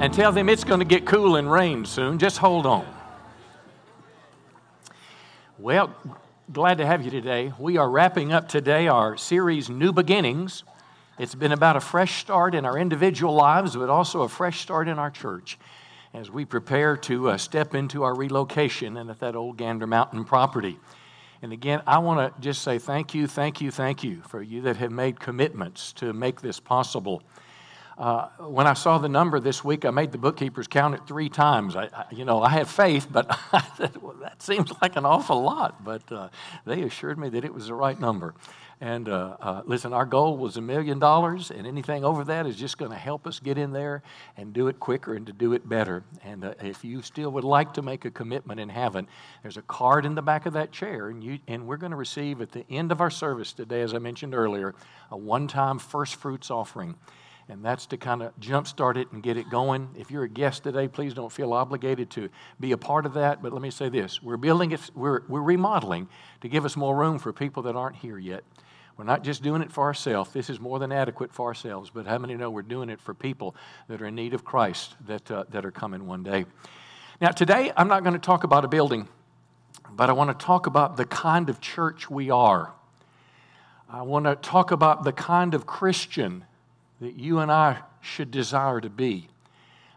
and tell them it's going to get cool and rain soon. Just hold on. Well, glad to have you today. We are wrapping up today our series, New Beginnings. It's been about a fresh start in our individual lives, but also a fresh start in our church as we prepare to uh, step into our relocation and at that old Gander Mountain property. And again, I want to just say thank you, thank you, thank you for you that have made commitments to make this possible. Uh, when I saw the number this week, I made the bookkeepers count it three times. I, I you know, I had faith, but I said, well, that seems like an awful lot. But uh, they assured me that it was the right number. And uh, uh, listen, our goal was a million dollars, and anything over that is just going to help us get in there and do it quicker and to do it better. And uh, if you still would like to make a commitment in heaven, there's a card in the back of that chair, and, you, and we're going to receive at the end of our service today, as I mentioned earlier, a one time first fruits offering and that's to kind of jumpstart it and get it going. If you're a guest today, please don't feel obligated to be a part of that. But let me say this we're building it, we're, we're remodeling to give us more room for people that aren't here yet. We're not just doing it for ourselves. This is more than adequate for ourselves, but how many know we're doing it for people that are in need of Christ that, uh, that are coming one day? Now, today, I'm not going to talk about a building, but I want to talk about the kind of church we are. I want to talk about the kind of Christian that you and I should desire to be.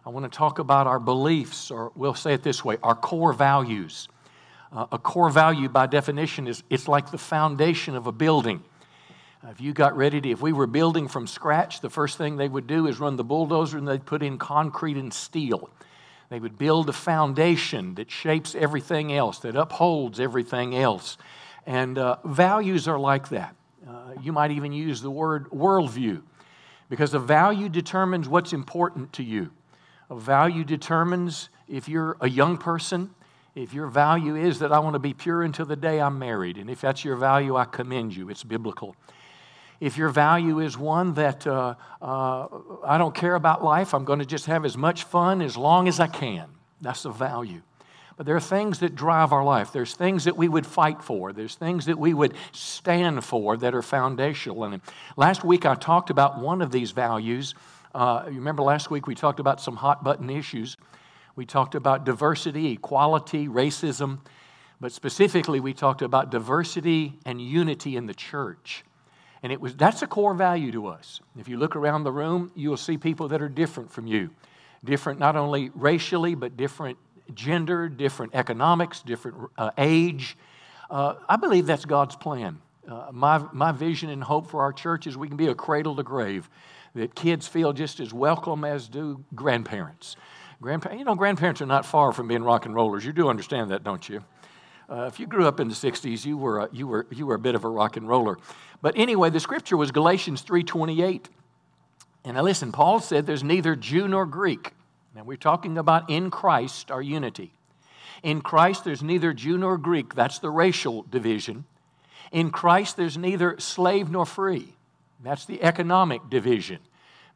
I want to talk about our beliefs, or we'll say it this way our core values. Uh, a core value, by definition, is it's like the foundation of a building. If you got ready to, if we were building from scratch, the first thing they would do is run the bulldozer and they'd put in concrete and steel. They would build a foundation that shapes everything else, that upholds everything else. And uh, values are like that. Uh, you might even use the word worldview because a value determines what's important to you. A value determines if you're a young person, if your value is that I want to be pure until the day I'm married, and if that's your value, I commend you. It's biblical. If your value is one that uh, uh, I don't care about life, I'm going to just have as much fun as long as I can, that's a value. But there are things that drive our life. There's things that we would fight for. There's things that we would stand for that are foundational. And last week I talked about one of these values. Uh, you remember last week we talked about some hot button issues. We talked about diversity, equality, racism, but specifically we talked about diversity and unity in the church. And it was that's a core value to us. If you look around the room, you'll see people that are different from you. Different not only racially, but different gender, different economics, different uh, age. Uh, I believe that's God's plan. Uh, my, my vision and hope for our church is we can be a cradle to grave, that kids feel just as welcome as do grandparents. Grandpa- you know, grandparents are not far from being rock and rollers. You do understand that, don't you? Uh, if you grew up in the 60s, you were, a, you, were, you were a bit of a rock and roller. But anyway, the scripture was Galatians 3.28. And now listen, Paul said there's neither Jew nor Greek. Now we're talking about in Christ, our unity. In Christ, there's neither Jew nor Greek. That's the racial division. In Christ, there's neither slave nor free. That's the economic division.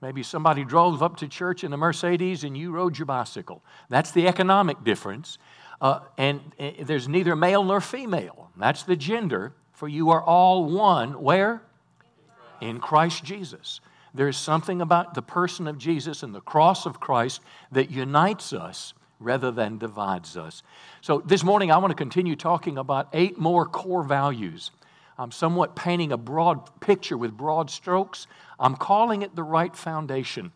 Maybe somebody drove up to church in a Mercedes and you rode your bicycle. That's the economic difference. Uh, and uh, there's neither male nor female. That's the gender. For you are all one. Where? In Christ Jesus. There is something about the person of Jesus and the cross of Christ that unites us rather than divides us. So this morning, I want to continue talking about eight more core values. I'm somewhat painting a broad picture with broad strokes. I'm calling it the right foundation.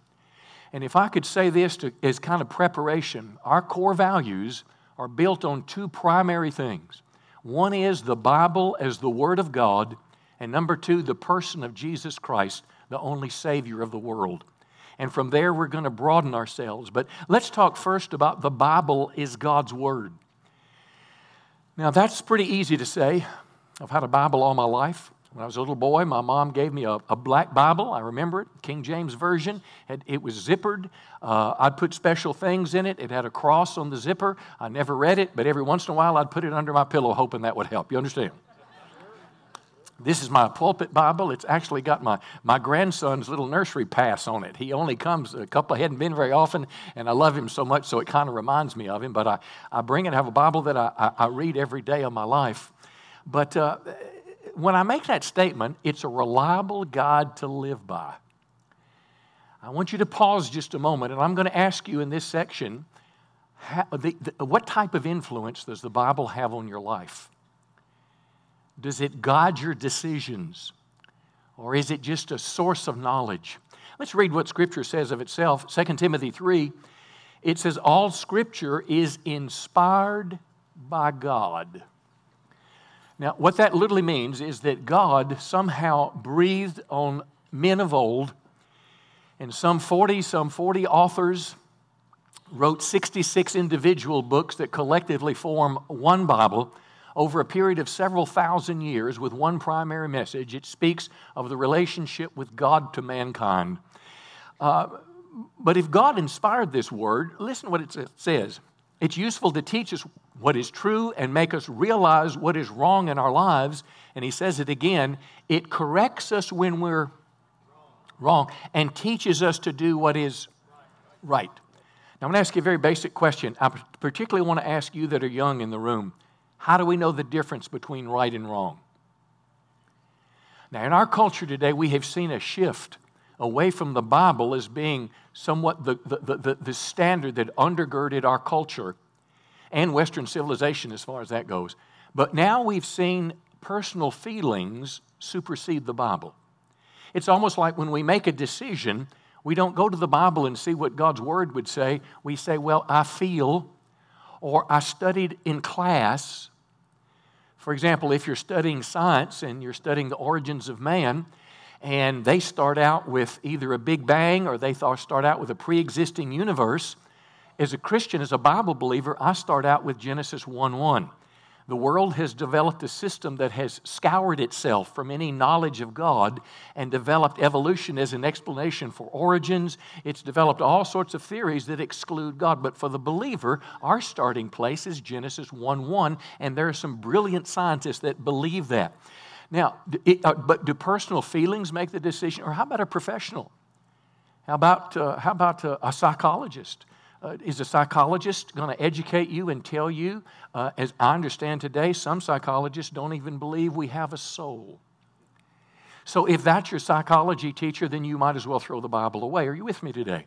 And if I could say this to, as kind of preparation, our core values are built on two primary things. One is the Bible as the Word of God, and number two, the person of Jesus Christ, the only Savior of the world. And from there, we're going to broaden ourselves. But let's talk first about the Bible is God's Word. Now, that's pretty easy to say. I've had a Bible all my life. When I was a little boy, my mom gave me a, a black Bible. I remember it, King James Version. It, was zippered. Uh, I'd put special things in it. It had a cross on the zipper. I never read it, but every once in a while I'd put it under my pillow hoping that would help. You understand? This is my pulpit Bible. It's actually got my, my grandson's little nursery pass on it. He only comes a couple, hadn't been very often, and I love him so much, so it kind of reminds me of him. But I, I bring it, I have a Bible that I, I, I read every day of my life. But uh, when I make that statement, it's a reliable guide to live by. I want you to pause just a moment, and I'm going to ask you in this section how, the, the, what type of influence does the Bible have on your life? Does it guide your decisions? Or is it just a source of knowledge? Let's read what Scripture says of itself. 2 Timothy 3, it says, All Scripture is inspired by God. Now, what that literally means is that God somehow breathed on men of old, and some 40, some 40 authors wrote 66 individual books that collectively form one Bible over a period of several thousand years with one primary message. It speaks of the relationship with God to mankind. Uh, but if God inspired this word, listen to what it says. It's useful to teach us what is true and make us realize what is wrong in our lives. And he says it again it corrects us when we're wrong and teaches us to do what is right. Now, I'm going to ask you a very basic question. I particularly want to ask you that are young in the room how do we know the difference between right and wrong? Now, in our culture today, we have seen a shift away from the Bible as being somewhat the, the, the, the, standard that undergirded our culture and Western civilization as far as that goes. But now we've seen personal feelings supersede the Bible. It's almost like when we make a decision, we don't go to the Bible and see what God's Word would say. We say, Well, I feel, or I studied in class. For example, if you're studying science and you're studying the origins of man, and they start out with either a big bang or they start out with a pre existing universe. As a Christian, as a Bible believer, I start out with Genesis 1 1. The world has developed a system that has scoured itself from any knowledge of God and developed evolution as an explanation for origins. It's developed all sorts of theories that exclude God. But for the believer, our starting place is Genesis 1 1, and there are some brilliant scientists that believe that. Now, it, uh, but do personal feelings make the decision? Or how about a professional? How about, uh, how about a psychologist? Uh, is a psychologist going to educate you and tell you, uh, as I understand today, some psychologists don't even believe we have a soul. So if that's your psychology teacher, then you might as well throw the Bible away. Are you with me today?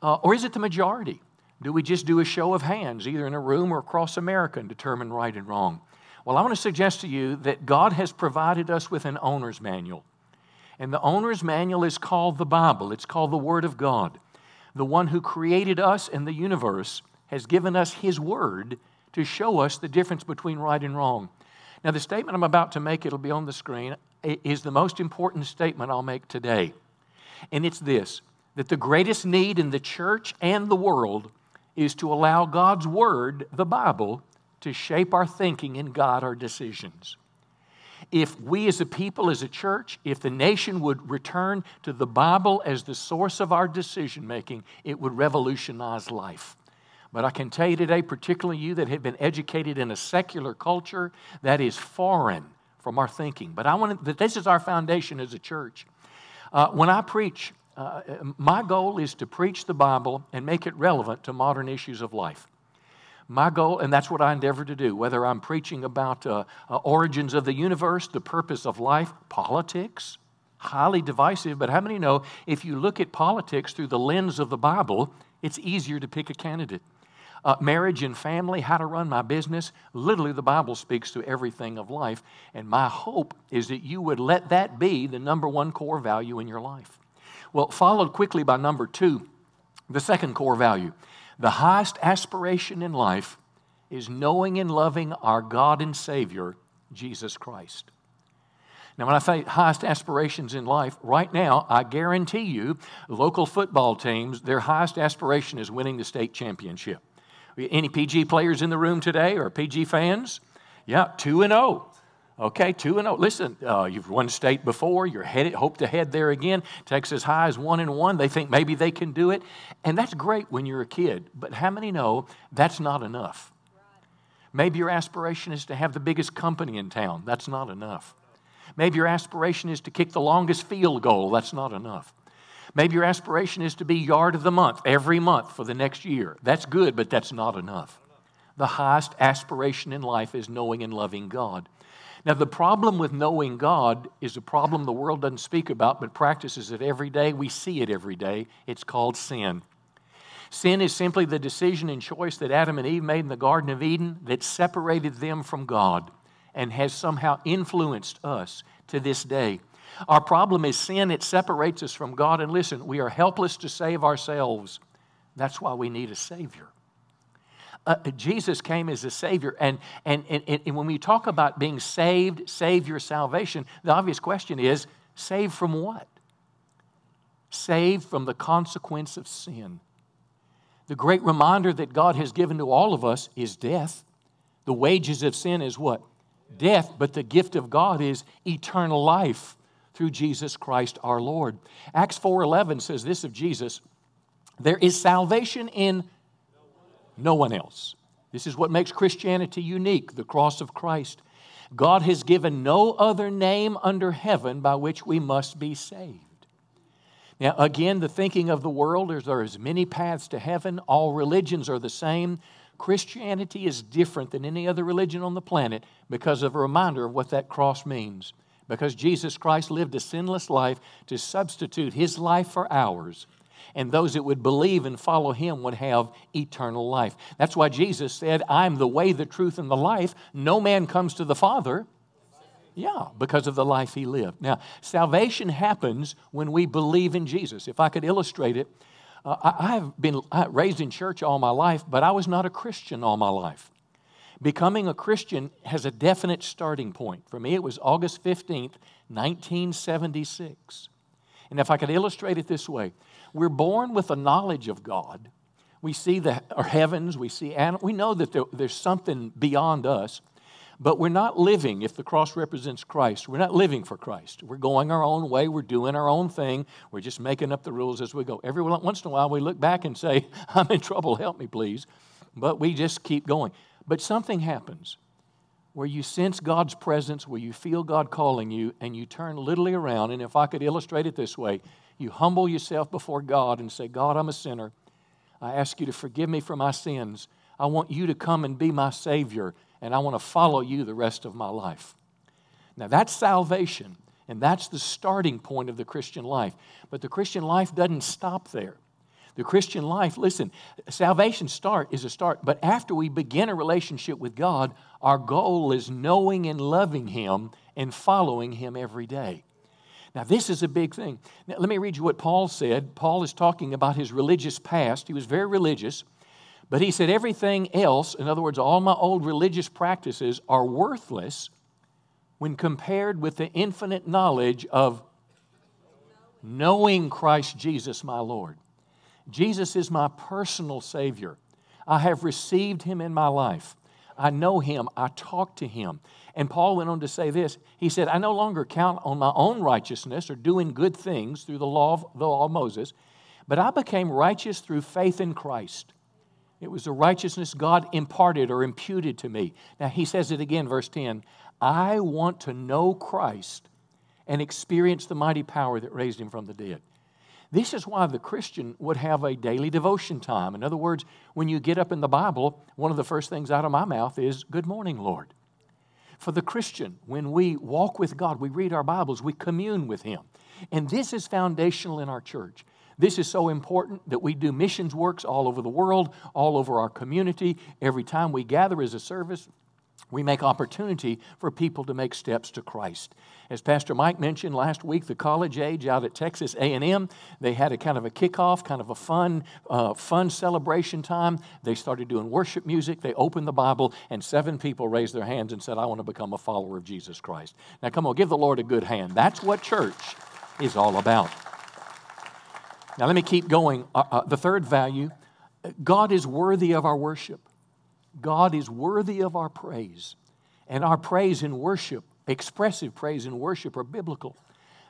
Uh, or is it the majority? Do we just do a show of hands, either in a room or across America, and determine right and wrong? Well, I want to suggest to you that God has provided us with an owner's manual. And the owner's manual is called the Bible, it's called the Word of God. The one who created us and the universe has given us His Word to show us the difference between right and wrong. Now, the statement I'm about to make, it'll be on the screen, is the most important statement I'll make today. And it's this that the greatest need in the church and the world is to allow God's Word, the Bible, to shape our thinking and guide our decisions. If we as a people, as a church, if the nation would return to the Bible as the source of our decision making, it would revolutionize life. But I can tell you today, particularly you that have been educated in a secular culture, that is foreign from our thinking. But I want that this is our foundation as a church. Uh, when I preach, uh, my goal is to preach the Bible and make it relevant to modern issues of life. My goal, and that's what I endeavor to do, whether I'm preaching about uh, uh, origins of the universe, the purpose of life, politics, highly divisive, but how many know if you look at politics through the lens of the Bible, it's easier to pick a candidate? Uh, marriage and family, how to run my business. Literally, the Bible speaks to everything of life. And my hope is that you would let that be the number one core value in your life. Well, followed quickly by number two, the second core value the highest aspiration in life is knowing and loving our God and Savior, Jesus Christ. Now, when I say highest aspirations in life, right now, I guarantee you, local football teams, their highest aspiration is winning the state championship. Any PG players in the room today or PG fans? Yeah, 2 and 0. Okay, 2 and 0. Listen, uh, you've won state before, you're headed, hope to head there again. Texas High is 1 and 1. They think maybe they can do it. And that's great when you're a kid. But how many know that's not enough? Maybe your aspiration is to have the biggest company in town. That's not enough. Maybe your aspiration is to kick the longest field goal. That's not enough. Maybe your aspiration is to be yard of the month every month for the next year. That's good, but that's not enough. The highest aspiration in life is knowing and loving God. Now, the problem with knowing God is a problem the world doesn't speak about, but practices it every day. We see it every day. It's called sin. Sin is simply the decision and choice that Adam and Eve made in the Garden of Eden that separated them from God and has somehow influenced us to this day. Our problem is sin, it separates us from God. And listen, we are helpless to save ourselves. That's why we need a Savior. Uh, Jesus came as a Savior. And, and, and, and when we talk about being saved, Savior, salvation, the obvious question is saved from what? Saved from the consequence of sin. The great reminder that God has given to all of us is death. The wages of sin is what? Death, but the gift of God is eternal life through Jesus Christ our Lord. Acts 4:11 says this of Jesus, there is salvation in no one else. This is what makes Christianity unique, the cross of Christ. God has given no other name under heaven by which we must be saved. Now, again, the thinking of the world is there are as many paths to heaven. All religions are the same. Christianity is different than any other religion on the planet because of a reminder of what that cross means. Because Jesus Christ lived a sinless life to substitute his life for ours and those that would believe and follow him would have eternal life. That's why Jesus said, I'm the way, the truth, and the life. No man comes to the Father. Yeah, because of the life he lived. Now, salvation happens when we believe in Jesus. If I could illustrate it, uh, I, have been raised in church all my life, but I was not a Christian all my life. Becoming a Christian has a definite starting point. For me, it was August 15th, 1976. And if I could illustrate it this way, we're born with a knowledge of God. We see the our heavens, we see animals. We know that there, there's something beyond us, but we're not living, if the cross represents Christ, we're not living for Christ. We're going our own way, we're doing our own thing, we're just making up the rules as we go. Every once in a while, we look back and say, I'm in trouble, help me, please. But we just keep going. But something happens where you sense God's presence, where you feel God calling you, and you turn literally around. And if I could illustrate it this way, you humble yourself before God and say, God, I'm a sinner. I ask you to forgive me for my sins. I want you to come and be my Savior, and I want to follow you the rest of my life. Now, that's salvation, and that's the starting point of the Christian life. But the Christian life doesn't stop there. The Christian life, listen, salvation start is a start, but after we begin a relationship with God, our goal is knowing and loving Him and following Him every day. Now, this is a big thing. Now, let me read you what Paul said. Paul is talking about his religious past. He was very religious, but he said, Everything else, in other words, all my old religious practices, are worthless when compared with the infinite knowledge of knowing Christ Jesus, my Lord. Jesus is my personal Savior. I have received Him in my life. I know Him. I talk to Him. And Paul went on to say this. He said, I no longer count on my own righteousness or doing good things through the law of, the law of Moses, but I became righteous through faith in Christ. It was the righteousness God imparted or imputed to me. Now he says it again, verse 10 I want to know Christ and experience the mighty power that raised him from the dead. This is why the Christian would have a daily devotion time. In other words, when you get up in the Bible, one of the first things out of my mouth is, Good morning, Lord. For the Christian, when we walk with God, we read our Bibles, we commune with Him. And this is foundational in our church. This is so important that we do missions works all over the world, all over our community. Every time we gather as a service, we make opportunity for people to make steps to Christ. As Pastor Mike mentioned last week, the college age out at Texas A&M, they had a kind of a kickoff, kind of a fun, uh, fun celebration time. They started doing worship music. They opened the Bible, and seven people raised their hands and said, "I want to become a follower of Jesus Christ." Now, come on, give the Lord a good hand. That's what church is all about. Now, let me keep going. Uh, uh, the third value: God is worthy of our worship. God is worthy of our praise. And our praise and worship, expressive praise and worship, are biblical.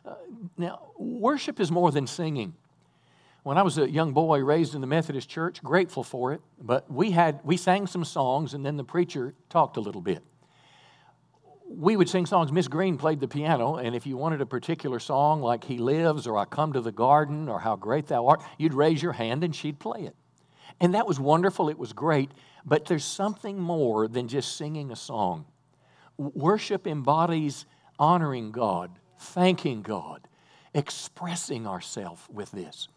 Uh, now, worship is more than singing. When I was a young boy raised in the Methodist church, grateful for it, but we had we sang some songs and then the preacher talked a little bit. We would sing songs. Miss Green played the piano, and if you wanted a particular song like He Lives or I Come to the Garden or How Great Thou Art, you'd raise your hand and she'd play it. And that was wonderful, it was great, but there's something more than just singing a song. worship embodies honoring God, thanking God, expressing ourselves with this.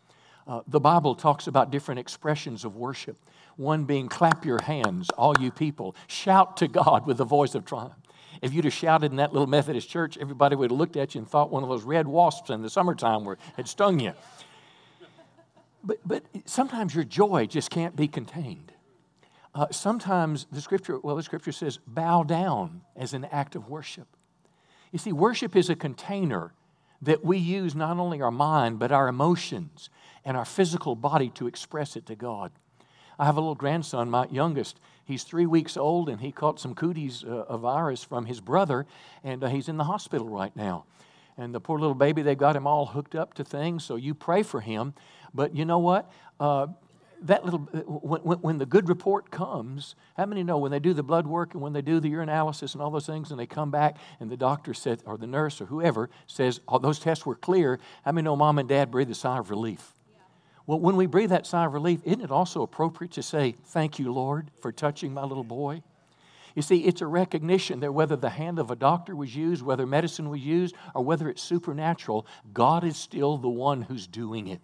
Uh, the Bible talks about different expressions of worship. One being, clap your hands, all you people. Shout to God with the voice of triumph. If you'd have shouted in that little Methodist church, everybody would have looked at you and thought one of those red wasps in the summertime were, had stung you. But, but sometimes your joy just can't be contained. Uh, sometimes the scripture, well, the scripture says, bow down as an act of worship. You see, worship is a container that we use not only our mind, but our emotions and our physical body to express it to God. I have a little grandson, my youngest. He's three weeks old, and he caught some cooties, uh, a virus from his brother, and uh, he's in the hospital right now. And the poor little baby, they've got him all hooked up to things, so you pray for him. But you know what? Uh, that little, when, when, the good report comes, how many know when they do the blood work and when they do the urinalysis and all those things and they come back and the doctor said, or the nurse or whoever says, all those tests were clear, how many know mom and dad breathe a sigh of relief? Well, when we breathe that sigh of relief, isn't it also appropriate to say, Thank you, Lord, for touching my little boy? You see, it's a recognition that whether the hand of a doctor was used, whether medicine was used, or whether it's supernatural, God is still the one who's doing it.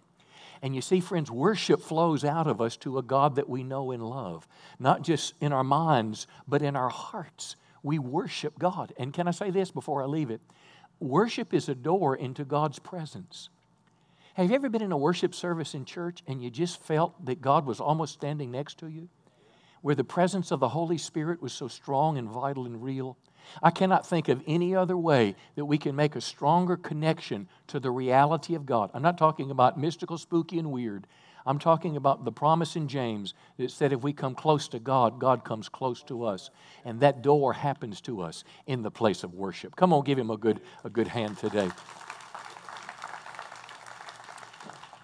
And you see, friends, worship flows out of us to a God that we know and love, not just in our minds, but in our hearts. We worship God. And can I say this before I leave it? Worship is a door into God's presence. Have you ever been in a worship service in church and you just felt that God was almost standing next to you? Where the presence of the Holy Spirit was so strong and vital and real? I cannot think of any other way that we can make a stronger connection to the reality of God. I'm not talking about mystical, spooky, and weird. I'm talking about the promise in James that said if we come close to God, God comes close to us. And that door happens to us in the place of worship. Come on, give him a good, a good hand today.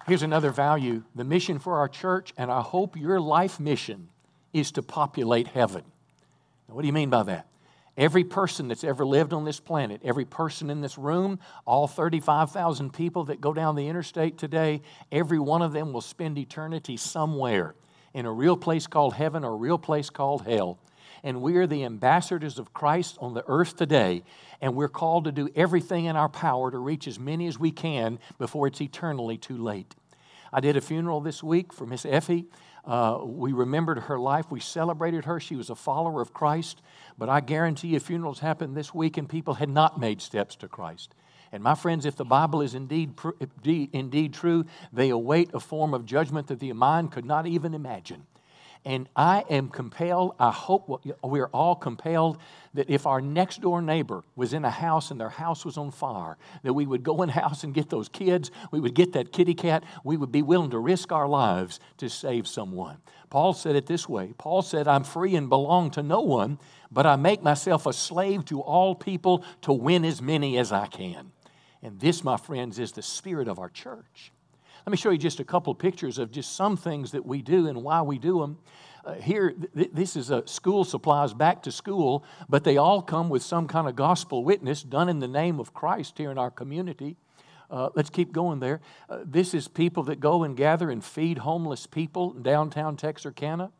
Here's another value the mission for our church, and I hope your life mission is to populate heaven. Now, what do you mean by that? Every person that's ever lived on this planet, every person in this room, all 35,000 people that go down the interstate today, every one of them will spend eternity somewhere in a real place called heaven or a real place called hell. And we are the ambassadors of Christ on the earth today, and we're called to do everything in our power to reach as many as we can before it's eternally too late. I did a funeral this week for Miss Effie. Uh, we remembered her life. We celebrated her. She was a follower of Christ. But I guarantee you, funerals happened this week and people had not made steps to Christ. And my friends, if the Bible is indeed, indeed true, they await a form of judgment that the mind could not even imagine. And I am compelled, I hope we're all compelled that if our next door neighbor was in a house and their house was on fire, that we would go in house and get those kids, we would get that kitty cat, we would be willing to risk our lives to save someone. Paul said it this way Paul said, I'm free and belong to no one, but I make myself a slave to all people to win as many as I can. And this, my friends, is the spirit of our church. Let me show you just a couple of pictures of just some things that we do and why we do them. Uh, here, th- this is a school supplies back to school, but they all come with some kind of gospel witness done in the name of Christ here in our community. Uh, let's keep going there. Uh, this is people that go and gather and feed homeless people in downtown Texarkana.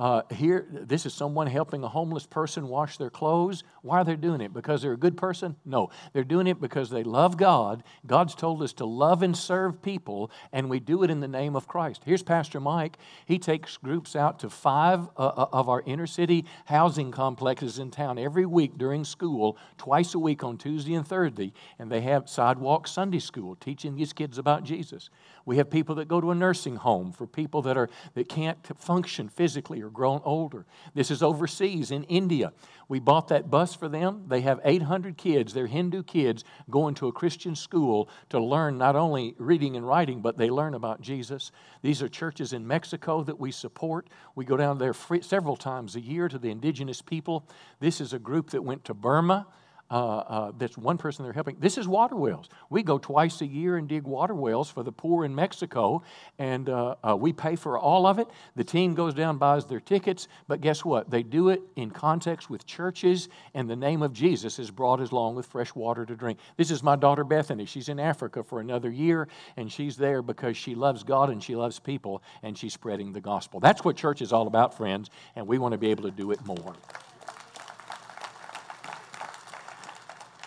Uh, here, this is someone helping a homeless person wash their clothes. Why are they doing it? Because they're a good person? No. They're doing it because they love God. God's told us to love and serve people, and we do it in the name of Christ. Here's Pastor Mike. He takes groups out to five uh, uh of our inner city housing complexes in town every week during school, twice a week on Tuesday and Thursday, and they have sidewalk Sunday school teaching these kids about Jesus. We have people that go to a nursing home for people that, are, that can't function physically or grown older. This is overseas in India. We bought that bus for them. They have 800 kids, they're Hindu kids, going to a Christian school to learn not only reading and writing, but they learn about Jesus. These are churches in Mexico that we support. We go down there several times a year to the indigenous people. This is a group that went to Burma uh, uh, that's one person they're helping. This is water wells. We go twice a year and dig water wells for the poor in Mexico, and uh, uh, we pay for all of it. The team goes down, buys their tickets, but guess what? They do it in context with churches, and the name of Jesus is brought along with fresh water to drink. This is my daughter Bethany. She's in Africa for another year, and she's there because she loves God and she loves people, and she's spreading the gospel. That's what church is all about, friends, and we want to be able to do it more.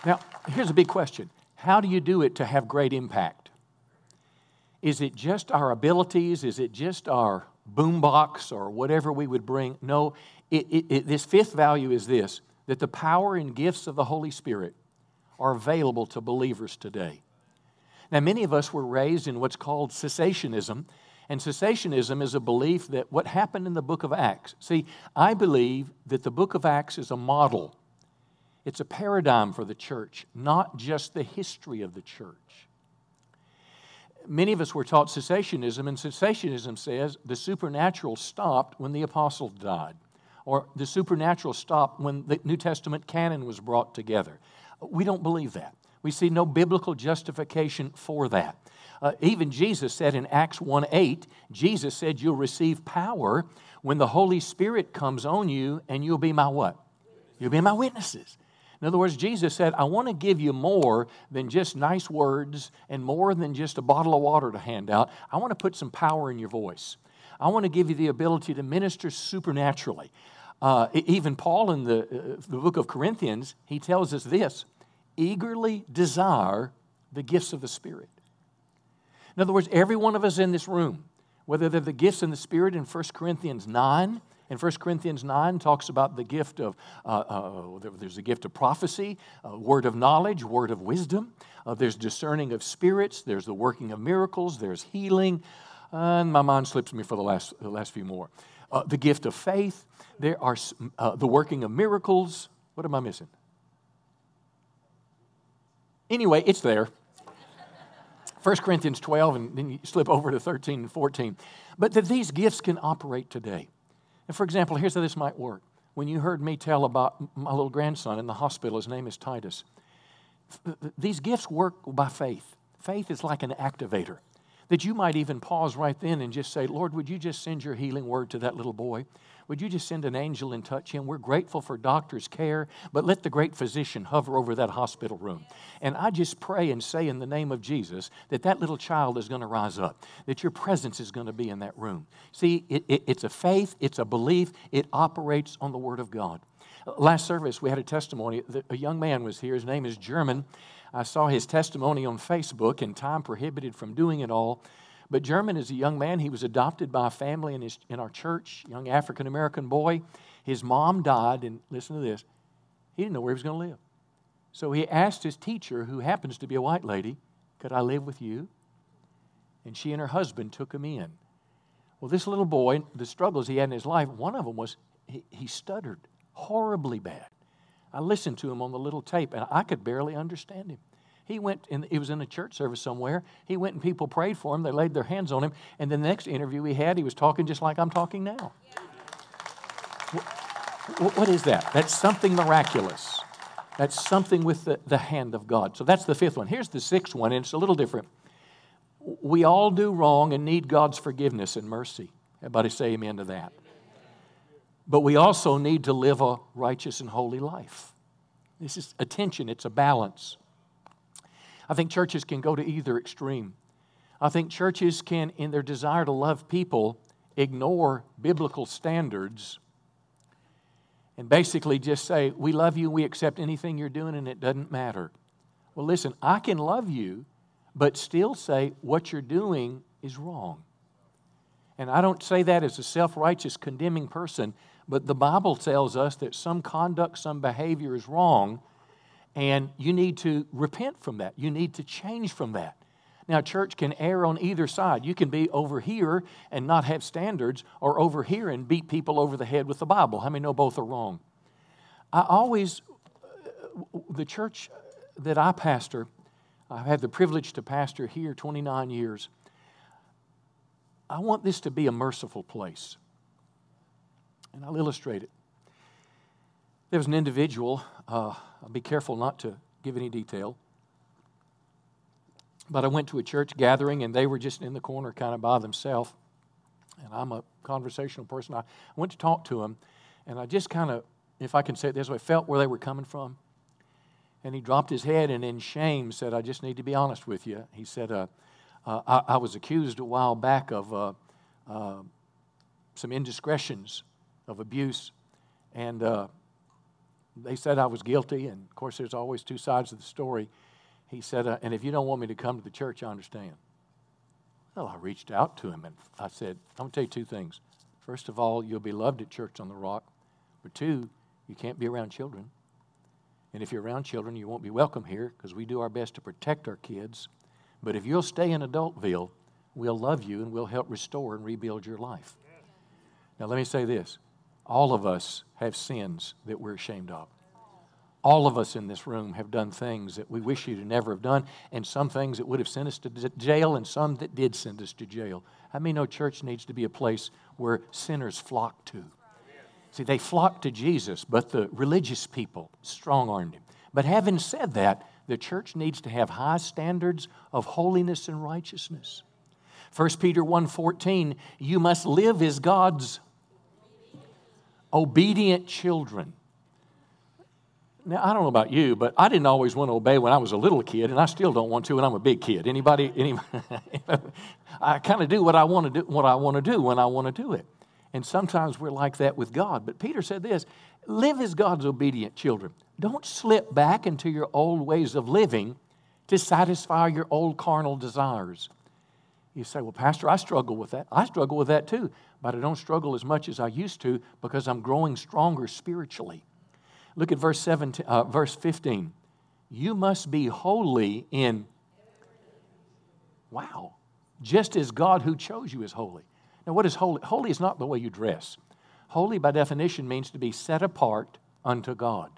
Now, here's a big question How do you do it to have great impact? Is it just our abilities? Is it just our boombox or whatever we would bring? No, it, it, it, this fifth value is this that the power and gifts of the Holy Spirit are available to believers today. Now, many of us were raised in what's called cessationism, and cessationism is a belief that what happened in the book of Acts. See, I believe that the book of Acts is a model, it's a paradigm for the church, not just the history of the church. Many of us were taught cessationism, and cessationism says the supernatural stopped when the apostles died, or the supernatural stopped when the New Testament canon was brought together. We don't believe that. We see no biblical justification for that. Uh, even Jesus said in Acts 1 8, Jesus said, You'll receive power when the Holy Spirit comes on you, and you'll be my what? You'll be my witnesses. In other words, Jesus said, I want to give you more than just nice words and more than just a bottle of water to hand out. I want to put some power in your voice. I want to give you the ability to minister supernaturally. Uh, even Paul in the, uh, the book of Corinthians, he tells us this eagerly desire the gifts of the Spirit. In other words, every one of us in this room, whether they're the gifts in the Spirit in 1 Corinthians 9, and 1 Corinthians 9 talks about the gift of, uh, uh, there's a gift of prophecy, word of knowledge, word of wisdom. Uh, there's discerning of spirits, there's the working of miracles, there's healing. and my mind slips me for the last, the last few more. Uh, the gift of faith, there are uh, the working of miracles. What am I missing? Anyway, it's there. 1 Corinthians 12, and then you slip over to 13 and 14. But that these gifts can operate today. And for example, here's how this might work. When you heard me tell about my little grandson in the hospital, his name is Titus. These gifts work by faith. Faith is like an activator. That you might even pause right then and just say, Lord, would you just send your healing word to that little boy? Would you just send an angel and touch him? We're grateful for doctor's care, but let the great physician hover over that hospital room. And I just pray and say in the name of Jesus that that little child is going to rise up, that your presence is going to be in that room. See, it, it, it's a faith, it's a belief, it operates on the Word of God. Last service, we had a testimony. A young man was here. His name is German. I saw his testimony on Facebook, and time prohibited from doing it all. But German is a young man. He was adopted by a family in, his, in our church, young African American boy. His mom died, and listen to this he didn't know where he was going to live. So he asked his teacher, who happens to be a white lady, Could I live with you? And she and her husband took him in. Well, this little boy, the struggles he had in his life, one of them was he, he stuttered horribly bad. I listened to him on the little tape, and I could barely understand him. He went, and he was in a church service somewhere. He went and people prayed for him. They laid their hands on him. And then the next interview he had, he was talking just like I'm talking now. What, what is that? That's something miraculous. That's something with the, the hand of God. So that's the fifth one. Here's the sixth one, and it's a little different. We all do wrong and need God's forgiveness and mercy. Everybody say amen to that. But we also need to live a righteous and holy life. This is attention, it's a balance. I think churches can go to either extreme. I think churches can, in their desire to love people, ignore biblical standards and basically just say, We love you, we accept anything you're doing, and it doesn't matter. Well, listen, I can love you, but still say what you're doing is wrong. And I don't say that as a self righteous, condemning person, but the Bible tells us that some conduct, some behavior is wrong, and you need to repent from that. You need to change from that. Now, church can err on either side. You can be over here and not have standards, or over here and beat people over the head with the Bible. How many know both are wrong? I always, uh, the church that I pastor, I've had the privilege to pastor here 29 years. I want this to be a merciful place. And I'll illustrate it. There was an individual, uh, I'll be careful not to give any detail, but I went to a church gathering and they were just in the corner kind of by themselves. And I'm a conversational person. I went to talk to them and I just kind of, if I can say it this way, felt where they were coming from. And he dropped his head and in shame said, I just need to be honest with you. He said, uh, uh, I, I, was accused a while back of uh, uh some indiscretions of abuse. And uh, they said I was guilty, and of course, there's always two sides of the story. He said, uh, And if you don't want me to come to the church, I understand. Well, I reached out to him and I said, I'm going to tell you two things. First of all, you'll be loved at Church on the Rock. But two, you can't be around children. And if you're around children, you won't be welcome here because we do our best to protect our kids. But if you'll stay in Adultville, we'll love you and we'll help restore and rebuild your life. Now, let me say this all of us have sins that we're ashamed of. All of us in this room have done things that we wish you to never have done, and some things that would have sent us to jail, and some that did send us to jail. I mean, no church needs to be a place where sinners flock to. See, they flocked to Jesus, but the religious people strong armed him. But having said that, the church needs to have high standards of holiness and righteousness. 1 Peter 1:14, you must live as God's obedient children. Now, I don't know about you, but I didn't always want to obey when I was a little kid, and I still don't want to when I'm a big kid. Anybody? Any, I kind of do what I want to do, what I want to do when I want to do it. And sometimes we're like that with God. But Peter said this live as God's obedient children. Don't slip back into your old ways of living to satisfy your old carnal desires. You say, Well, Pastor, I struggle with that. I struggle with that too, but I don't struggle as much as I used to because I'm growing stronger spiritually. Look at verse, 17, uh, verse 15. You must be holy in. Wow. Just as God who chose you is holy. Now, what is holy? Holy is not the way you dress. Holy, by definition, means to be set apart unto God.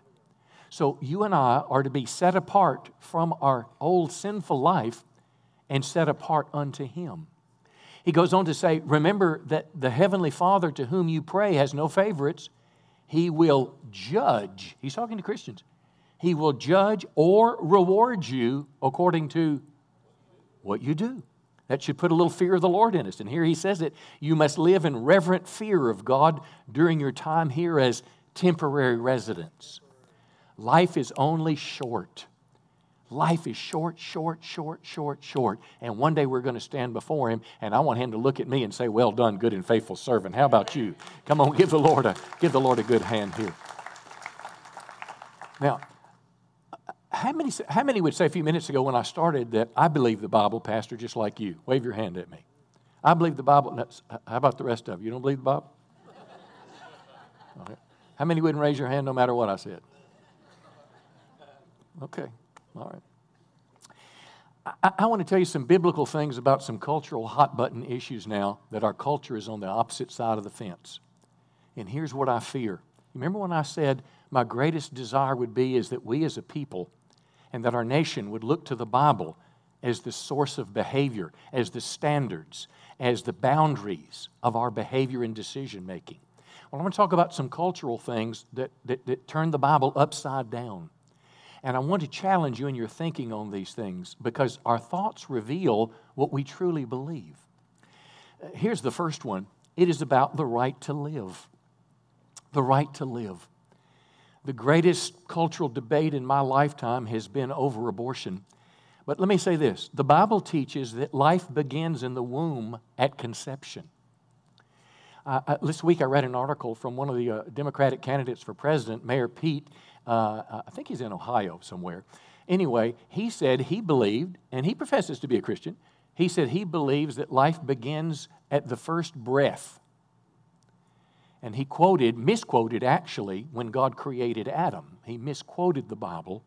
So, you and I are to be set apart from our old sinful life and set apart unto Him. He goes on to say, Remember that the Heavenly Father to whom you pray has no favorites. He will judge. He's talking to Christians. He will judge or reward you according to what you do. That should put a little fear of the Lord in us. And here he says it you must live in reverent fear of God during your time here as temporary residents. Life is only short. Life is short, short, short, short, short. And one day we're going to stand before him, and I want him to look at me and say, Well done, good and faithful servant. How about you? Come on, give the Lord a, give the Lord a good hand here. Now, how many, how many would say a few minutes ago when I started that I believe the Bible, Pastor, just like you? Wave your hand at me. I believe the Bible. How about the rest of you? You don't believe the Bible? Okay. How many wouldn't raise your hand no matter what I said? Okay, all right. I, I want to tell you some biblical things about some cultural hot button issues now that our culture is on the opposite side of the fence. And here's what I fear. Remember when I said my greatest desire would be is that we as a people and that our nation would look to the Bible as the source of behavior, as the standards, as the boundaries of our behavior and decision making. Well, I want to talk about some cultural things that, that, that turn the Bible upside down. And I want to challenge you in your thinking on these things because our thoughts reveal what we truly believe. Here's the first one it is about the right to live. The right to live. The greatest cultural debate in my lifetime has been over abortion. But let me say this the Bible teaches that life begins in the womb at conception. Uh, this week I read an article from one of the uh, Democratic candidates for president, Mayor Pete. Uh, I think he's in Ohio somewhere. Anyway, he said he believed, and he professes to be a Christian, he said he believes that life begins at the first breath and he quoted, misquoted actually, when God created Adam. He misquoted the Bible.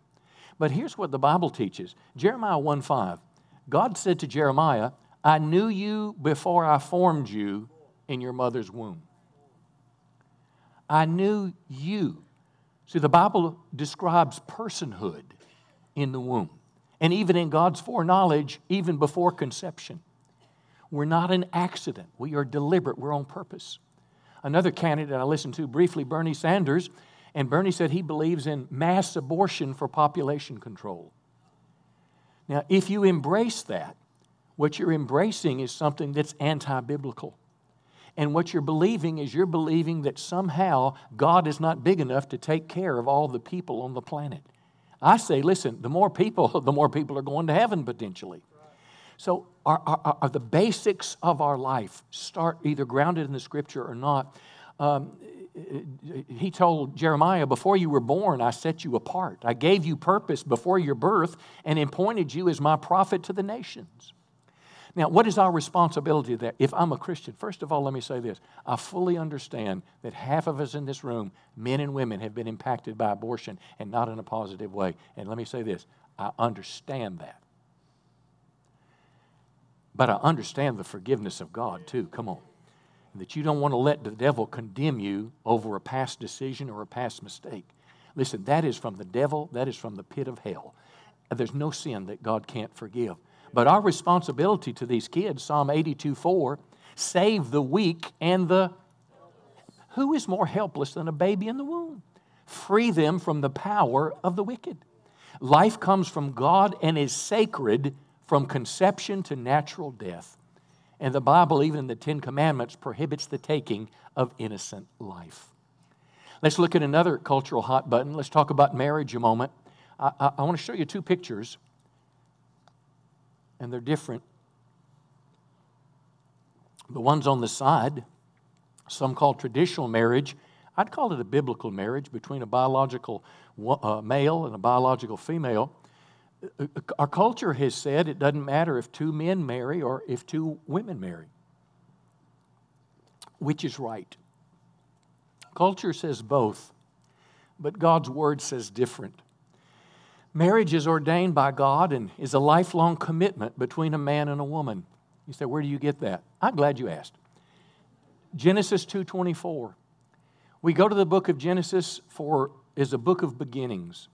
But here's what the Bible teaches Jeremiah 1 5. God said to Jeremiah, I knew you before I formed you in your mother's womb. I knew you. See, the Bible describes personhood in the womb. And even in God's foreknowledge, even before conception. We're not an accident. We are deliberate. We're on purpose another candidate I listened to briefly, Bernie Sanders, and Bernie said he believes in mass abortion for population control. Now, if you embrace that, what you're embracing is something that's anti biblical. And what you're believing is you're believing that somehow God is not big enough to take care of all the people on the planet. I say, listen, the more people, the more people are going to heaven potentially. So, are, the basics of our life start either grounded in the scripture or not? Um, he told Jeremiah, Before you were born, I set you apart. I gave you purpose before your birth and appointed you as my prophet to the nations. Now, what is our responsibility there? If I'm a Christian, first of all, let me say this. I fully understand that half of us in this room, men and women, have been impacted by abortion and not in a positive way. And let me say this I understand that. But I understand the forgiveness of God too. Come on. That you don't want to let the devil condemn you over a past decision or a past mistake. Listen, that is from the devil, that is from the pit of hell. There's no sin that God can't forgive. But our responsibility to these kids, Psalm 82 4, save the weak and the. Who is more helpless than a baby in the womb? Free them from the power of the wicked. Life comes from God and is sacred from conception to natural death. And the Bible, even in the Ten Commandments, prohibits the taking of innocent life. Let's look at another cultural hot button. Let's talk about marriage a moment. I, I, I want to show you two pictures, and they're different. The ones on the side, some call traditional marriage. I'd call it a biblical marriage between a biological uh, male and a biological female our culture has said it doesn't matter if two men marry or if two women marry. Which is right? Culture says both, but God's word says different. Marriage is ordained by God and is a lifelong commitment between a man and a woman. You say, where do you get that? I'm glad you asked. Genesis 2:24. We go to the book of Genesis for is a book of beginnings.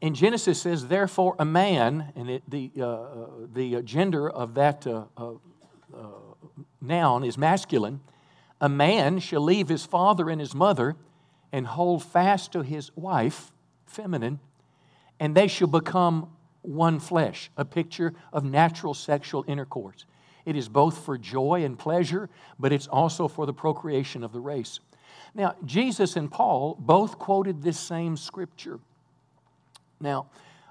In Genesis says, therefore, a man, and it, the, uh, uh the gender of that uh, uh, uh, noun is masculine, a man shall leave his father and his mother and hold fast to his wife, feminine, and they shall become one flesh, a picture of natural sexual intercourse. It is both for joy and pleasure, but it's also for the procreation of the race. Now, Jesus and Paul both quoted this same scripture. Now,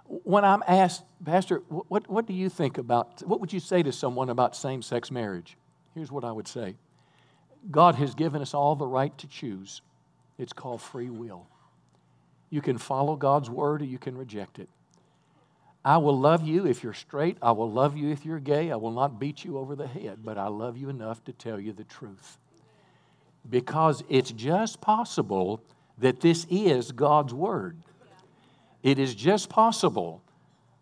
when I'm asked, Pastor, what, what do you think about, what would you say to someone about same sex marriage? Here's what I would say God has given us all the right to choose. It's called free will. You can follow God's word or you can reject it. I will love you if you're straight. I will love you if you're gay. I will not beat you over the head, but I love you enough to tell you the truth. Because it's just possible that this is God's word. It is just possible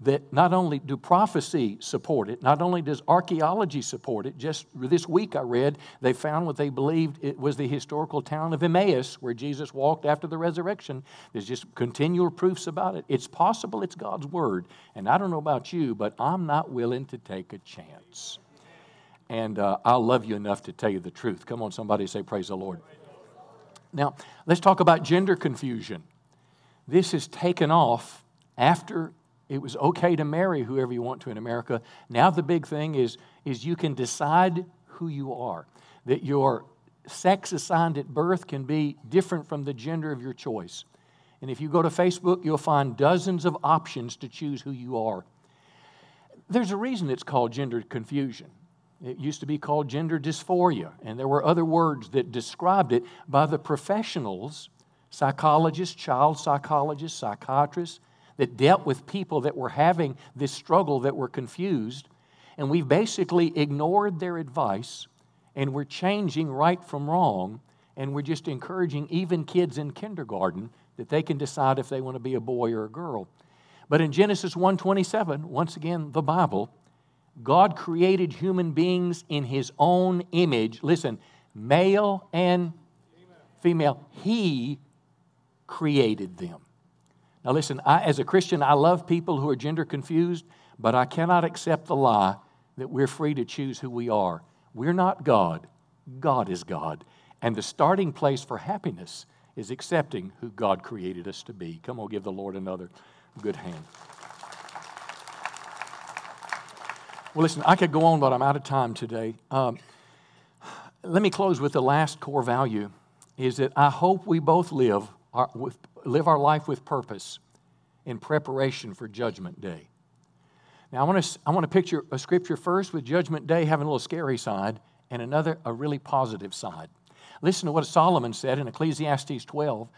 that not only do prophecy support it, not only does archaeology support it, just this week I read they found what they believed it was the historical town of Emmaus where Jesus walked after the resurrection. There's just continual proofs about it. It's possible it's God's word. And I don't know about you, but I'm not willing to take a chance. And uh, I'll love you enough to tell you the truth. Come on, somebody say, Praise the Lord. Now, let's talk about gender confusion. This is taken off after it was okay to marry whoever you want to in America. Now the big thing is, is you can decide who you are. That your sex assigned at birth can be different from the gender of your choice. And if you go to Facebook, you'll find dozens of options to choose who you are. There's a reason it's called gender confusion. It used to be called gender dysphoria, and there were other words that described it by the professionals psychologists, child psychologists, psychiatrists that dealt with people that were having this struggle that were confused. And we've basically ignored their advice and we're changing right from wrong. And we're just encouraging even kids in kindergarten that they can decide if they want to be a boy or a girl. But in Genesis 1:27, once again the Bible, God created human beings in his own image. Listen, male and female. He created them. Now, listen, I, as a Christian, I love people who are gender confused, but I cannot accept the lie that we're free to choose who we are. We're not God, God is God. And the starting place for happiness is accepting who God created us to be. Come on, give the Lord another good hand. Well, listen, I could go on, but I'm out of time today. Um, let me close with the last core value is that I hope we both live our, with, live our life with purpose in preparation for Judgment Day. Now, I want to I want to picture a scripture first with Judgment Day having a little scary side and another, a really positive side. Listen to what Solomon said in Ecclesiastes 12.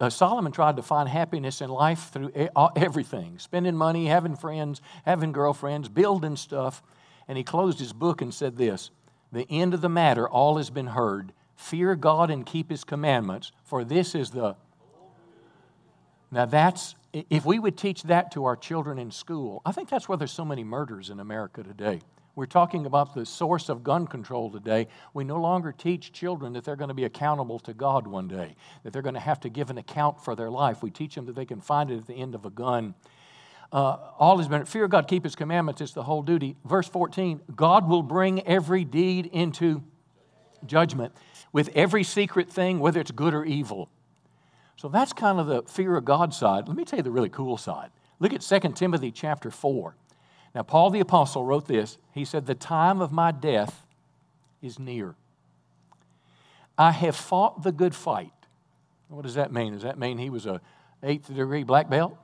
Uh, Solomon tried to find happiness in life through everything spending money, having friends, having girlfriends, building stuff. And he closed his book and said this The end of the matter, all has been heard. Fear God and keep his commandments, for this is the. Now, that's, if we would teach that to our children in school, I think that's why there's so many murders in America today. We're talking about the source of gun control today. We no longer teach children that they're going to be accountable to God one day, that they're going to have to give an account for their life. We teach them that they can find it at the end of a gun. Uh, all has been fear God, keep His commandments. It's the whole duty. Verse 14 God will bring every deed into judgment with every secret thing, whether it's good or evil. So that's kind of the fear of God side. Let me tell you the really cool side. Look at 2 Timothy chapter 4. Now, Paul the Apostle wrote this. He said, The time of my death is near. I have fought the good fight. What does that mean? Does that mean he was a eighth degree black belt?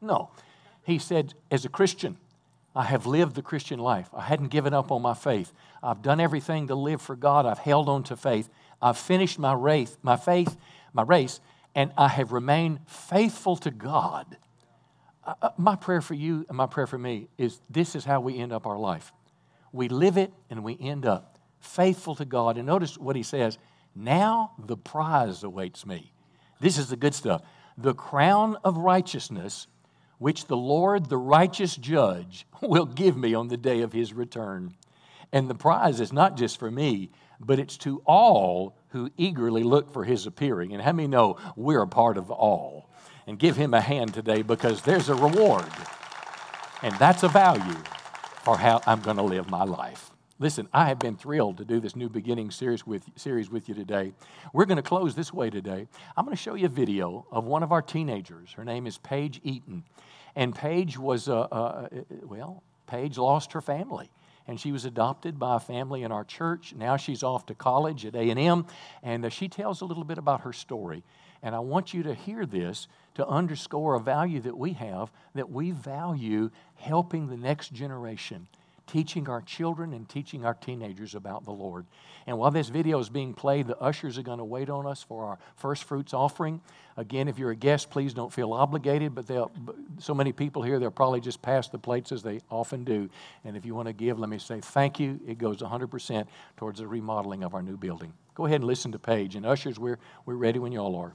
No. He said, as a Christian, I have lived the Christian life. I hadn't given up on my faith. I've done everything to live for God. I've held on to faith. I've finished my race, my faith, my race, and I have remained faithful to God. Uh, uh, my prayer for you and my prayer for me is this is how we end up our life. We live it and we end up faithful to God. And notice what he says now the prize awaits me. This is the good stuff. The crown of righteousness, which the Lord, the righteous judge, will give me on the day of his return. And the prize is not just for me, but it's to all who eagerly look for his appearing. And how many know we're a part of all? and give him a hand today because there's a reward. And that's a value for how I'm going to live my life. Listen, I have been thrilled to do this new beginning series with, series with you today. We're going to close this way today. I'm going to show you a video of one of our teenagers. Her name is Paige Eaton. And Paige was, uh, uh, well, Paige lost her family and she was adopted by a family in our church. Now she's off to college at A&M, and uh, she tells a little bit about her story. And I want you to hear this to underscore a value that we have that we value helping the next generation, teaching our children and teaching our teenagers about the Lord. And while this video is being played, the ushers are going to wait on us for our first fruits offering. Again, if you're a guest, please don't feel obligated, but so many people here, they'll probably just pass the plates as they often do. And if you want to give, let me say thank you. It goes 100% towards the remodeling of our new building. Go ahead and listen to Paige. And ushers, we're, we're ready when you all are.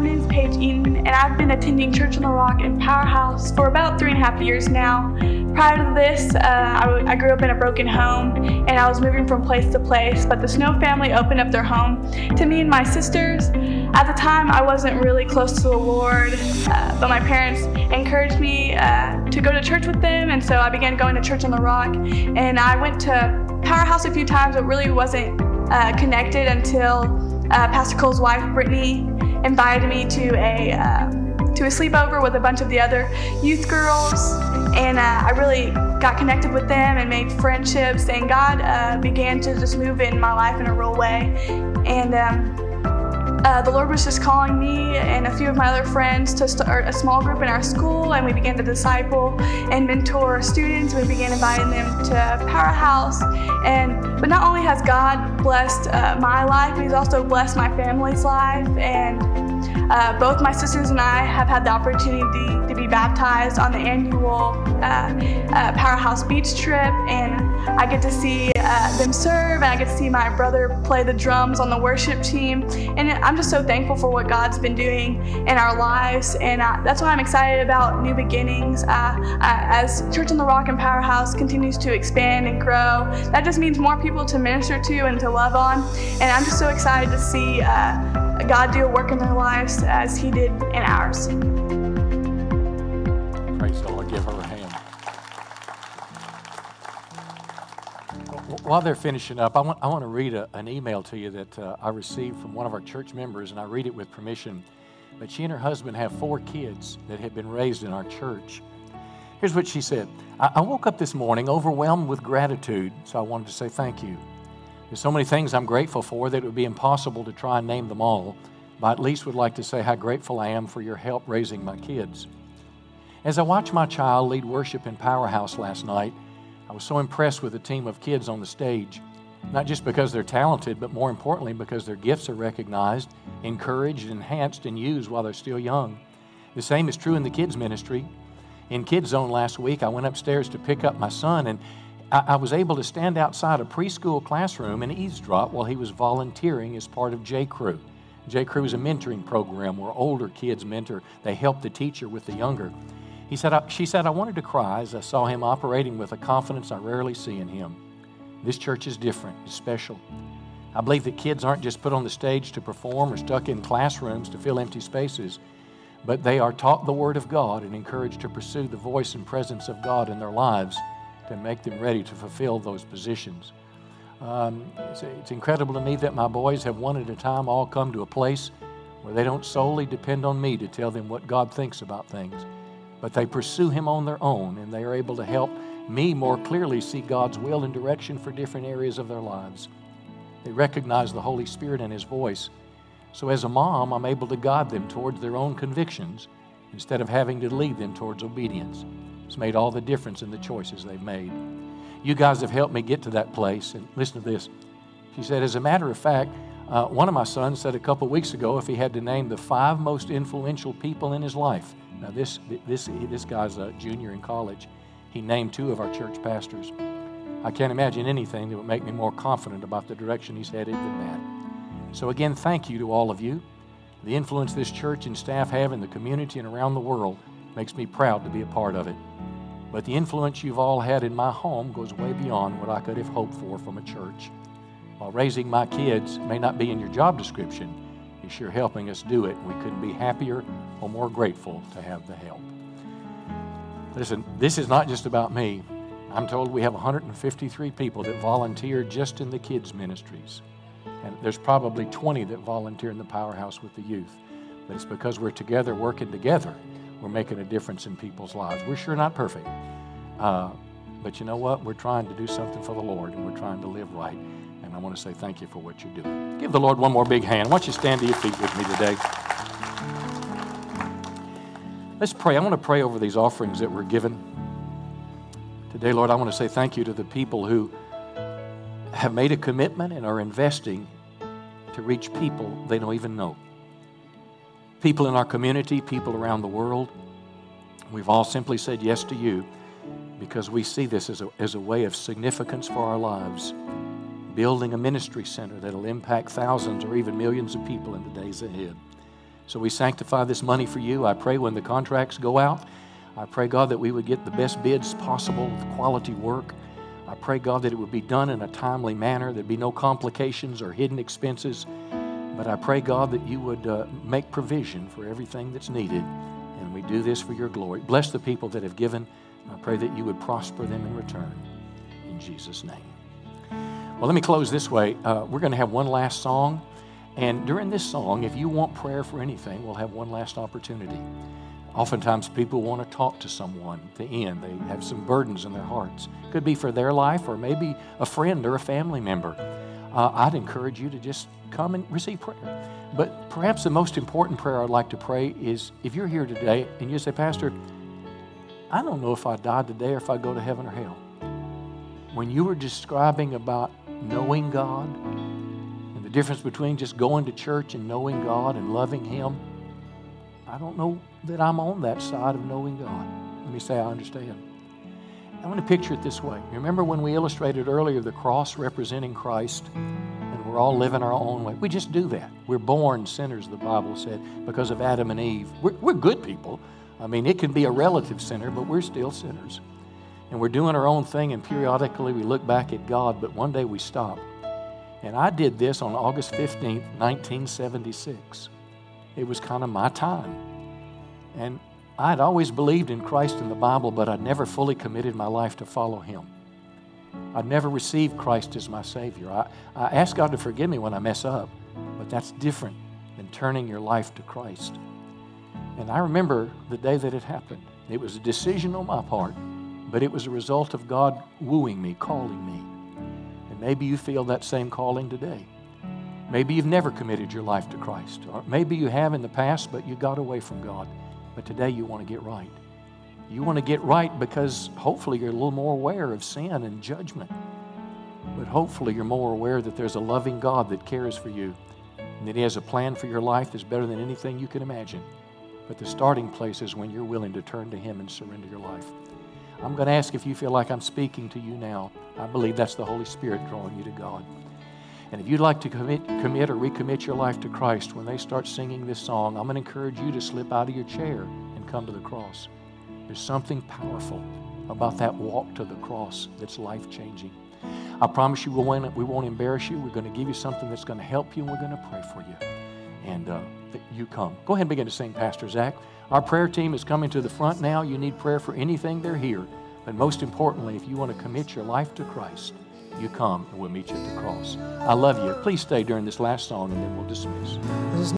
My name is Paige Eaton, and I've been attending Church on the Rock in Powerhouse for about three and a half years now. Prior to this, uh, I, I grew up in a broken home, and I was moving from place to place, but the Snow family opened up their home to me and my sisters. At the time, I wasn't really close to the Lord, uh, but my parents encouraged me uh, to go to church with them, and so I began going to Church on the Rock. And I went to Powerhouse a few times, but really wasn't uh, connected until uh, Pastor Cole's wife, Brittany, invited me to a uh, to a sleepover with a bunch of the other youth girls, and uh, I really got connected with them and made friendships. And God uh, began to just move in my life in a real way, and. Um, uh, the Lord was just calling me and a few of my other friends to start a small group in our school, and we began to disciple and mentor students. We began inviting them to Powerhouse, and but not only has God blessed uh, my life, He's also blessed my family's life, and uh, both my sisters and I have had the opportunity to be baptized on the annual uh, uh, Powerhouse Beach trip, and I get to see uh, them serve, and I get to see my brother play the drums on the worship team. And I'm just so thankful for what God's been doing in our lives, and uh, that's why I'm excited about new beginnings. Uh, as Church on the Rock and Powerhouse continues to expand and grow, that just means more people to minister to and to love on. And I'm just so excited to see God do a work in their lives as He did in ours. While they're finishing up, I want, I want to read a, an email to you that uh, I received from one of our church members, and I read it with permission. But she and her husband have four kids that have been raised in our church. Here's what she said I, I woke up this morning overwhelmed with gratitude, so I wanted to say thank you. There's so many things I'm grateful for that it would be impossible to try and name them all, but at least would like to say how grateful I am for your help raising my kids. As I watched my child lead worship in Powerhouse last night, I was so impressed with the team of kids on the stage. not just because they're talented, but more importantly, because their gifts are recognized, encouraged, enhanced, and used while they're still young. The same is true in the kids' ministry. In Kids Zone last week, I went upstairs to pick up my son, and I, was able to stand outside a preschool classroom and eavesdrop while he was volunteering as part of J Crew. J Crew is a mentoring program where older kids mentor. They help the teacher with the younger. He said, she said, I wanted to cry as I saw him operating with a confidence I rarely see in him. This church is different, it's special. I believe that kids aren't just put on the stage to perform or stuck in classrooms to fill empty spaces, but they are taught the Word of God and encouraged to pursue the voice and presence of God in their lives to make them ready to fulfill those positions. Um, it's, it's incredible to me that my boys have one at a time all come to a place where they don't solely depend on me to tell them what God thinks about things, but they pursue Him on their own and they are able to help me more clearly see God's will and direction for different areas of their lives. They recognize the Holy Spirit and His voice. So, as a mom, I'm able to guide them towards their own convictions instead of having to lead them towards obedience. It's made all the difference in the choices they've made. You guys have helped me get to that place. And listen to this. She said, as a matter of fact, uh, one of my sons said a couple weeks ago if he had to name the five most influential people in his life. Now, this, this, this guy's a junior in college. He named two of our church pastors. I can't imagine anything that would make me more confident about the direction he's headed than that. So, again, thank you to all of you. The influence this church and staff have in the community and around the world makes me proud to be a part of it. But the influence you've all had in my home goes way beyond what I could have hoped for from a church. While raising my kids may not be in your job description, you're sure helping us do it. We couldn't be happier or more grateful to have the help. Listen, this is not just about me. I'm told we have 153 people that volunteer just in the kids' ministries. And there's probably 20 that volunteer in the powerhouse with the youth. But it's because we're together, working together, we're making a difference in people's lives. We're sure not perfect. Uh, but you know what? We're trying to do something for the Lord and we're trying to live right. And I want to say thank you for what you're doing. Give the Lord one more big hand. Why don't you stand to your feet with me today? Let's pray. I want to pray over these offerings that were given. Today, Lord, I want to say thank you to the people who have made a commitment and are investing to reach people they don't even know. People in our community, people around the world. We've all simply said yes to you because we see this as a, as a way of significance for our lives. Building a ministry center that'll impact thousands or even millions of people in the days ahead. So we sanctify this money for you. I pray when the contracts go out, I pray, God, that we would get the best bids possible with quality work. I pray, God, that it would be done in a timely manner, there'd be no complications or hidden expenses. But I pray, God, that you would uh, make provision for everything that's needed. And we do this for your glory. Bless the people that have given. I pray that you would prosper them in return. In Jesus' name. Well, let me close this way. Uh, we're going to have one last song. And during this song, if you want prayer for anything, we'll have one last opportunity. Oftentimes, people want to talk to someone at the end. They have some burdens in their hearts. Could be for their life or maybe a friend or a family member. Uh, I'd encourage you to just come and receive prayer. But perhaps the most important prayer I'd like to pray is if you're here today and you say, Pastor, I don't know if I die today or if I go to heaven or hell. When you were describing about knowing God, the difference between just going to church and knowing God and loving Him, I don't know that I'm on that side of knowing God. Let me say I understand. I want to picture it this way. Remember when we illustrated earlier the cross representing Christ, and we're all living our own way? We just do that. We're born sinners, the Bible said, because of Adam and Eve. We're, we're good people. I mean, it can be a relative sinner, but we're still sinners. And we're doing our own thing, and periodically we look back at God, but one day we stop and I did this on August 15th, 1976. It was kind of my time. And I'd always believed in Christ and the Bible, but I'd never fully committed my life to follow Him. I'd never received Christ as my Savior. I, I ask God to forgive me when I mess up, but that's different than turning your life to Christ. And I remember the day that it happened. It was a decision on my part, but it was a result of God wooing me, calling me. Maybe you feel that same calling today. Maybe you've never committed your life to Christ. Or maybe you have in the past, but you got away from God. But today you want to get right. You want to get right because hopefully you're a little more aware of sin and judgment. but hopefully you're more aware that there's a loving God that cares for you and that He has a plan for your life that's better than anything you can imagine. But the starting place is when you're willing to turn to Him and surrender your life. I'm going to ask if you feel like I'm speaking to you now. I believe that's the Holy Spirit drawing you to God. And if you'd like to commit, commit or recommit your life to Christ when they start singing this song, I'm going to encourage you to slip out of your chair and come to the cross. There's something powerful about that walk to the cross that's life changing. I promise you we won't, we won't embarrass you. We're going to give you something that's going to help you, and we're going to pray for you. And uh, you come. Go ahead and begin to sing, Pastor Zach. Our prayer team is coming to the front now. You need prayer for anything, they're here. But most importantly, if you want to commit your life to Christ, you come and we'll meet you at the cross. I love you. Please stay during this last song and then we'll dismiss.